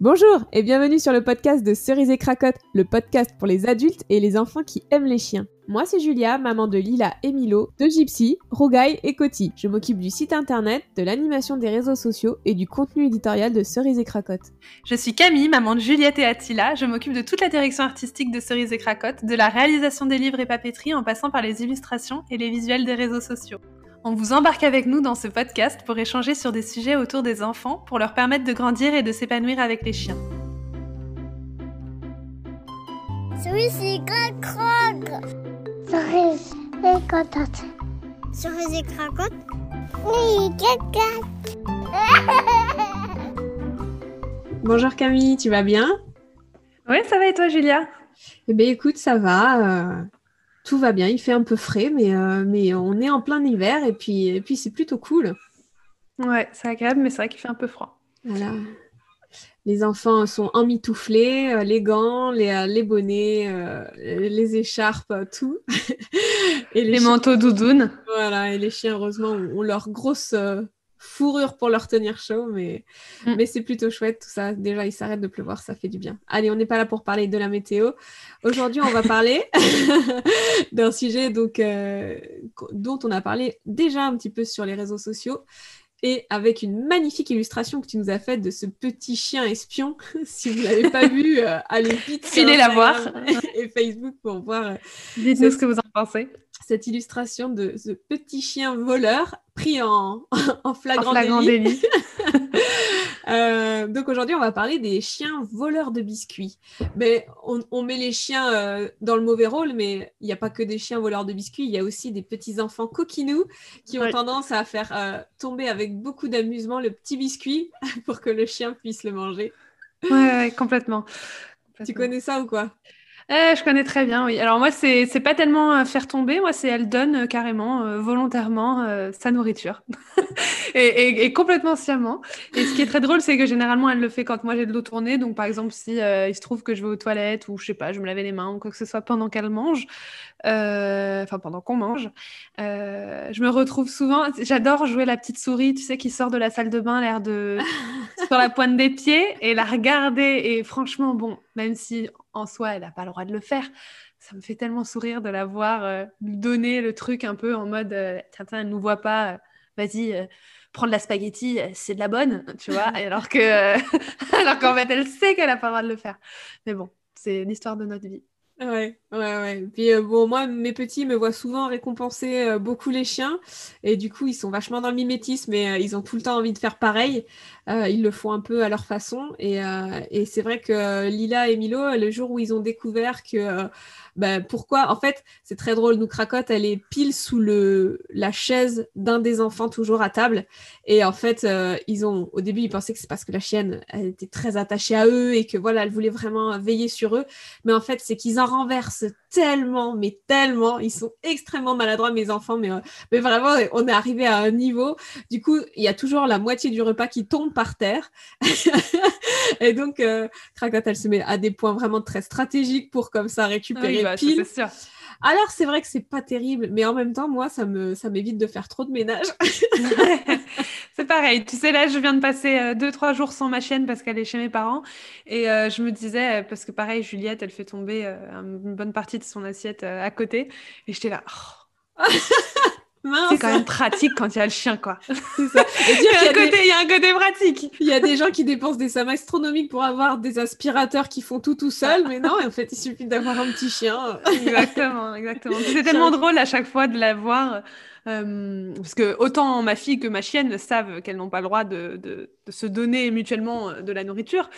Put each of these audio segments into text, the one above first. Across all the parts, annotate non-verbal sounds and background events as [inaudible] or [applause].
Bonjour et bienvenue sur le podcast de Cerise et Cracotte, le podcast pour les adultes et les enfants qui aiment les chiens. Moi c'est Julia, maman de Lila et Milo, de Gypsy, Rougaille et Coty. Je m'occupe du site internet, de l'animation des réseaux sociaux et du contenu éditorial de Cerise et Cracotte. Je suis Camille, maman de Juliette et Attila. Je m'occupe de toute la direction artistique de Cerise et Cracotte, de la réalisation des livres et papeterie en passant par les illustrations et les visuels des réseaux sociaux. On vous embarque avec nous dans ce podcast pour échanger sur des sujets autour des enfants pour leur permettre de grandir et de s'épanouir avec les chiens. Cracotte. Cracotte. Cracotte. Oui. [laughs] Bonjour Camille, tu vas bien? Oui, ça va et toi Julia? Eh bien écoute, ça va. euh, tout va bien, il fait un peu frais, mais, euh, mais on est en plein hiver et puis, et puis c'est plutôt cool. Ouais, c'est agréable, mais c'est vrai qu'il fait un peu froid. Voilà. Les enfants sont emmitouflés, euh, les gants, les, euh, les bonnets, euh, les écharpes, tout. [laughs] et Les chiens- manteaux doudounes. Voilà, et les chiens, heureusement, ont ont leur grosse euh, fourrure pour leur tenir chaud, mais, Mm. mais c'est plutôt chouette tout ça. Déjà, il s'arrête de pleuvoir, ça fait du bien. Allez, on n'est pas là pour parler de la météo. Aujourd'hui, on va [laughs] parler [laughs] d'un sujet donc, euh, dont on a parlé déjà un petit peu sur les réseaux sociaux. Et avec une magnifique illustration que tu nous as faite de ce petit chien espion. [laughs] si vous ne l'avez pas vu, euh, allez vite Filez la Instagram [laughs] et Facebook pour voir euh, Dites-nous ce que vous en pensez. cette illustration de ce petit chien voleur pris en, [laughs] en flagrant, En flagrant délit. délit. [laughs] Euh, donc aujourd'hui, on va parler des chiens voleurs de biscuits. Mais on, on met les chiens euh, dans le mauvais rôle, mais il n'y a pas que des chiens voleurs de biscuits, il y a aussi des petits enfants coquinous qui ont Ouais. tendance à faire euh, tomber avec beaucoup d'amusement le petit biscuit [laughs] pour que le chien puisse le manger. Ouais, ouais, complètement. Tu connais ça ou quoi? Euh, je connais très bien, oui. Alors moi, c'est c'est pas tellement euh, faire tomber, moi, c'est elle donne euh, carrément, euh, volontairement, sa nourriture. [laughs] et, complètement sciemment. Et ce qui est très drôle, c'est que généralement, elle le fait quand moi j'ai de l'eau tournée. Donc par exemple, si il se trouve que je vais aux toilettes ou je sais pas, je me laver les mains ou quoi que ce soit pendant qu'elle mange, enfin pendant qu'on mange, je me retrouve souvent. J'adore jouer la petite souris, tu sais, qui sort de la salle de bain, l'air de [laughs] sur la pointe des pieds et la regarder. Et franchement, bon, même si en soi, elle n'a pas le droit de le faire, ça me fait tellement sourire de la voir euh, donner le truc un peu en mode euh, tiens, tiens, elle nous voit pas, euh, vas-y. euh, prendre la spaghetti, c'est de la bonne, tu vois, alors que, [laughs] alors qu'en fait, elle sait qu'elle n'a pas le droit de le faire. Mais bon, c'est l'histoire de notre vie. Ouais, ouais, ouais. Puis euh, bon, moi, mes petits me voient souvent récompenser euh, beaucoup les chiens, et du coup, ils sont vachement dans le mimétisme, et euh, ils ont tout le temps envie de faire pareil. Ils le font un peu à leur façon, et, c'est vrai que Lila et Milo, le jour où ils ont découvert que, ben, pourquoi, en fait, c'est très drôle, nous cracotte, elle est pile sous le la chaise d'un des enfants toujours à table, et en fait, euh, ils ont, au début, ils pensaient que c'est parce que la chienne, elle était très attachée à eux, et que voilà, elle voulait vraiment veiller sur eux. Mais en fait, c'est qu'ils en renversent tellement, mais tellement. Ils sont extrêmement maladroits, mes enfants. Mais, euh, mais vraiment, on est arrivé à un niveau. Du coup, il y a toujours la moitié du repas qui tombe par terre. [laughs] Et donc, euh, Cracotte, elle se met à des points vraiment très stratégiques pour comme ça récupérer pile. sûr. Alors, c'est vrai que c'est pas terrible, mais en même temps, moi, ça me ça m'évite de faire trop de ménage. [laughs] c'est pareil. Tu sais, là, je viens de passer euh, deux, trois jours sans ma chienne parce qu'elle est chez mes parents. Et euh, je me disais, euh, parce que pareil, Juliette, elle fait tomber euh, une bonne partie de son assiette à côté. Et j'étais là, oh, [laughs] c'est quand même pratique quand il y a le chien, quoi. [laughs] c'est ça. Et Il y, a un des- côté, il y a un côté pratique. Il y a des gens qui dépensent des sommes astronomiques pour avoir des aspirateurs qui font tout tout seuls, mais non, en fait, il suffit d'avoir un petit chien. [laughs] Exactement, exactement. C'est tellement drôle à chaque fois de la voir. Euh, parce que autant ma fille que ma chienne savent qu'elles n'ont pas le droit de, de- de se donner mutuellement euh, de la nourriture.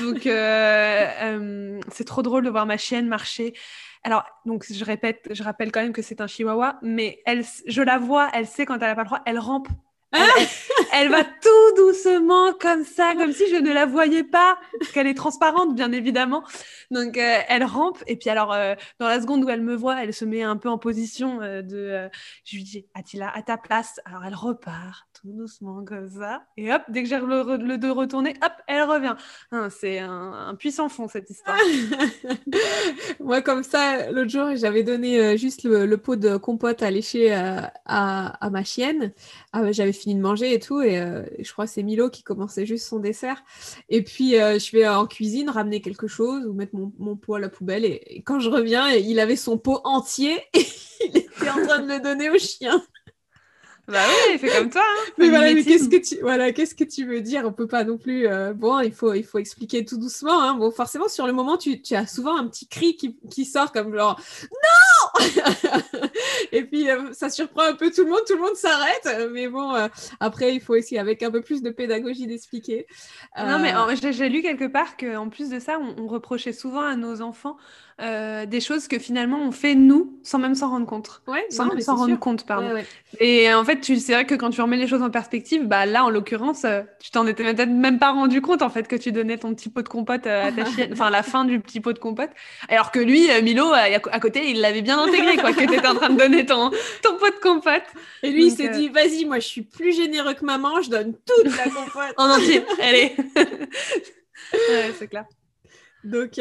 Donc, euh, euh, c'est trop drôle de voir ma chienne marcher. Alors, donc, je répète, je rappelle quand même que c'est un chihuahua, mais elle, je la vois, elle sait quand elle n'a pas le droit, elle rampe. Elle, elle- elle va tout doucement comme ça, comme si je ne la voyais pas, parce qu'elle est transparente, bien évidemment. Donc, euh, elle rampe, et puis alors, euh, dans la seconde où elle me voit, elle se met un peu en position euh, de... je lui dis, Attila, à ta place. Alors, elle repart tout doucement comme ça. Et hop, dès que j'ai le, le, dos retourné, hop, elle revient. Hein, c'est un, puissant fond cette histoire. [laughs] Moi, comme ça, l'autre jour, j'avais donné juste le, pot de compote à lécher à, ma chienne. Ah, j'avais fini de manger et tout, et euh, je crois que c'est Milo qui commençait juste son dessert. Et puis, je vais en cuisine ramener quelque chose ou mettre mon, pot à la poubelle. Et, quand je reviens, il avait son pot entier [laughs] et il était en train de le donner au chien. Bah oui, il fait comme toi. Hein. [laughs] mais voilà, mais qu'est-ce que tu voilà, qu'est-ce que tu veux dire? On peut pas non plus. Euh, bon, il faut il faut expliquer tout doucement. Hein. Bon, forcément, sur le moment, tu, tu as souvent un petit cri qui, qui sort comme genre non. [laughs] Et puis euh, ça surprend un peu tout le monde. Tout le monde s'arrête. Mais bon, euh, après, il faut aussi avec un peu plus de pédagogie d'expliquer. Non, mais j'ai lu quelque part qu'en plus de ça, on, on reprochait souvent à nos enfants euh, des choses que finalement on fait nous sans même s'en rendre compte. Ouais, sans même s'en rendre compte, pardon. Et en fait, c'est vrai que quand tu remets les choses en perspective, bah là, en l'occurrence, euh, tu t'en étais peut-être même pas rendu compte en fait que tu donnais ton petit pot de compote euh, à ta [laughs] chienne, enfin la fin du petit pot de compote, alors que lui, Milo, à côté, il l'avait bien intégré, quoi, que tu étais en train de donner ton, ton pot de compote. Et lui, il s'est dit, vas-y, moi, je suis plus généreux que maman, je donne toute la compote. [laughs] en entier, allez. [laughs] ouais, c'est clair. Donc,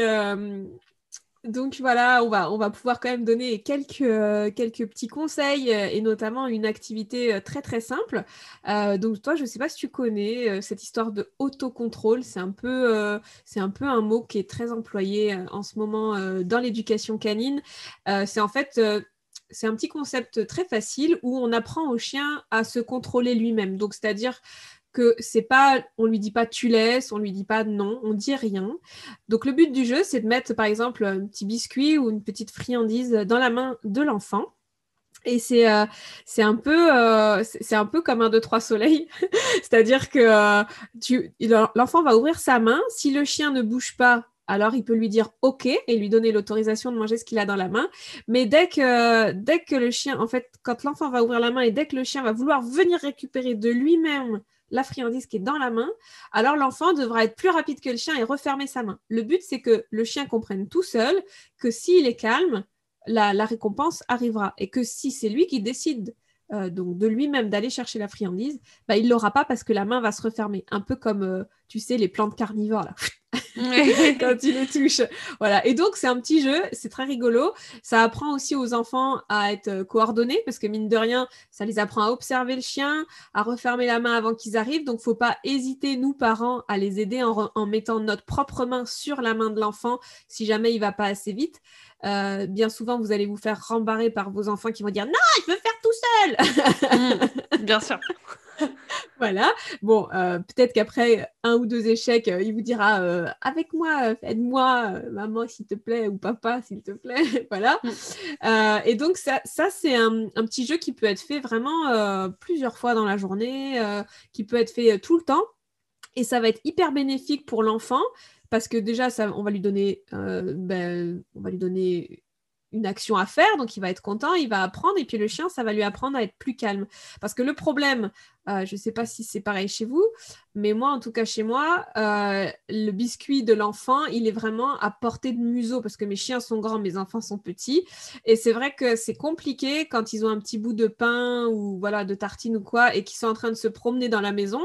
donc voilà, on va, pouvoir quand même donner quelques, euh, petits conseils euh, et notamment une activité euh, très très simple. donc toi, je ne sais pas si tu connais cette histoire de autocontrôle. C'est un, peu, c'est un peu un mot qui est très employé en ce moment dans l'éducation canine. c'est en fait c'est un petit concept très facile où on apprend au chien à se contrôler lui-même. Donc, c'est-à-dire que c'est pas, on lui dit pas tu laisses, on lui dit pas non, on dit rien. Donc le but du jeu, c'est de mettre par exemple un petit biscuit ou une petite friandise dans la main de l'enfant. Et c'est euh, un peu euh, c'est un peu comme un 2 trois soleils, [laughs] c'est-à-dire que euh, l'enfant va ouvrir sa main, si le chien ne bouge pas, alors il peut lui dire OK et lui donner l'autorisation de manger ce qu'il a dans la main. Mais dès que, dès que le chien, en fait, quand l'enfant va ouvrir la main et dès que le chien va vouloir venir récupérer de lui-même la friandise qui est dans la main, alors l'enfant devra être plus rapide que le chien et refermer sa main. Le but, c'est que le chien comprenne tout seul que s'il est calme, la, récompense arrivera. Et que si c'est lui qui décide euh, donc de lui-même d'aller chercher la friandise, bah, il l'aura pas parce que la main va se refermer. Un peu comme, euh, tu sais, les plantes carnivores. Là. [laughs] quand tu les touches. Voilà. Et donc, c'est un petit jeu, c'est très rigolo. Ça apprend aussi aux enfants à être euh, coordonnés parce que mine de rien, ça les apprend à observer le chien, à refermer la main avant qu'ils arrivent. Donc, faut pas hésiter, nous, parents, à les aider en, mettant notre propre main sur la main de l'enfant si jamais il va pas assez vite. Euh, bien souvent, vous allez vous faire rembarrer par vos enfants qui vont dire non, je veux faire tout seul. Mmh, bien sûr. [laughs] [laughs] voilà. Bon, euh, peut-être qu'après un ou deux échecs, euh, il vous dira euh, avec moi, aide-moi, maman, s'il te plaît, ou papa, s'il te plaît. [laughs] voilà. Mm. et donc, ça, ça c'est un, petit jeu qui peut être fait vraiment plusieurs fois dans la journée, qui peut être fait tout le temps. Et ça va être hyper bénéfique pour l'enfant parce que déjà, ça, on va lui donner, ben, on va lui donner une action à faire, donc il va être content, il va apprendre, et puis le chien, ça va lui apprendre à être plus calme. Parce que le problème euh, je ne sais pas si c'est pareil chez vous, mais moi, en tout cas chez moi, euh, le biscuit de l'enfant, il est vraiment à portée de museau parce que mes chiens sont grands, mes enfants sont petits. Et c'est vrai que c'est compliqué quand ils ont un petit bout de pain ou voilà de tartine ou quoi et qu'ils sont en train de se promener dans la maison.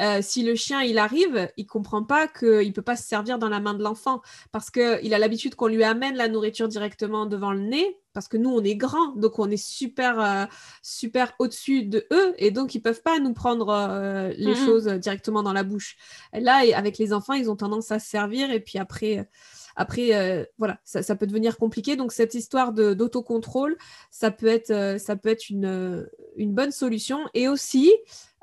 Euh, si le chien il arrive, il comprend pas qu'il peut pas se servir dans la main de l'enfant parce qu'il a l'habitude qu'on lui amène la nourriture directement devant le nez parce que nous, on est grands, donc on est super, euh, super au-dessus de eux, et donc ils peuvent pas nous prendre euh, les choses directement dans la bouche. là, avec les enfants, ils ont tendance à se servir, et puis après, après, euh, voilà, ça, peut devenir compliqué. Donc cette histoire d'autocontrôle, ça peut être, peut être une, bonne solution. Et aussi,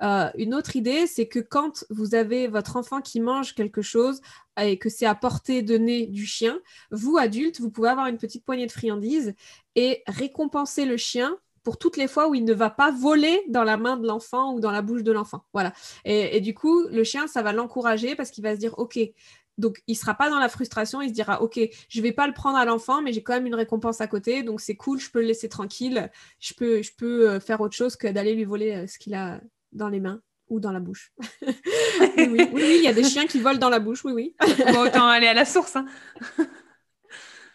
euh, une autre idée, c'est que quand vous avez votre enfant qui mange quelque chose et que c'est à portée de nez du chien, vous, adulte, vous pouvez avoir une petite poignée de friandises et récompenser le chien pour toutes les fois où il ne va pas voler dans la main de l'enfant ou dans la bouche de l'enfant. Voilà. Et, du coup, le chien, ça va l'encourager parce qu'il va se dire, OK, donc, il sera pas dans la frustration, il se dira, OK, je vais pas le prendre à l'enfant, mais j'ai quand même une récompense à côté, donc c'est cool, je peux le laisser tranquille, je peux, je peux euh, faire autre chose que d'aller lui voler euh, ce qu'il a dans les mains ou dans la bouche. [laughs] oui, oui, il y a des chiens qui volent dans la bouche, oui, oui. [laughs] bon, autant aller à la source. Hein. [laughs]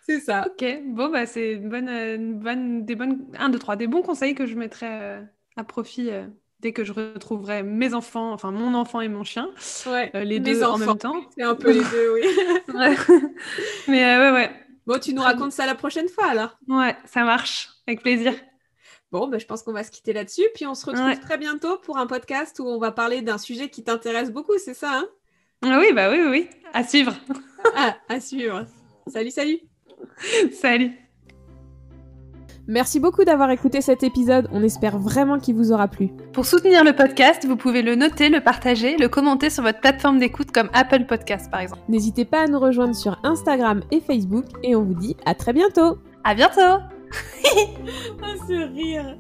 c'est ça. Ok, bon, bah, c'est une bonne, bonne, des bonnes, un, deux, trois, des bons conseils que je mettrai euh, à profit euh, dès que je retrouverai mes enfants, enfin mon enfant et mon chien, Ouais, euh, les deux en même temps. C'est un peu les deux, oui. [laughs] Ouais. Mais euh, ouais, ouais, Bon, tu nous racontes ça la prochaine fois alors. ouais, ça marche, avec plaisir. Bon, bah, je pense qu'on va se quitter là-dessus. Puis on se retrouve Ouais. très bientôt pour un podcast où on va parler d'un sujet qui t'intéresse beaucoup, c'est ça hein? Ah oui, bah oui, oui, oui, à suivre. Ah, à suivre. Salut, salut. [laughs] Salut. Merci beaucoup d'avoir écouté cet épisode. On espère vraiment qu'il vous aura plu. Pour soutenir le podcast, vous pouvez le noter, le partager, le commenter sur votre plateforme d'écoute comme Apple Podcast par exemple. N'hésitez pas à nous rejoindre sur Instagram et Facebook. Et on vous dit à très bientôt. À bientôt [laughs] Ah, ce rire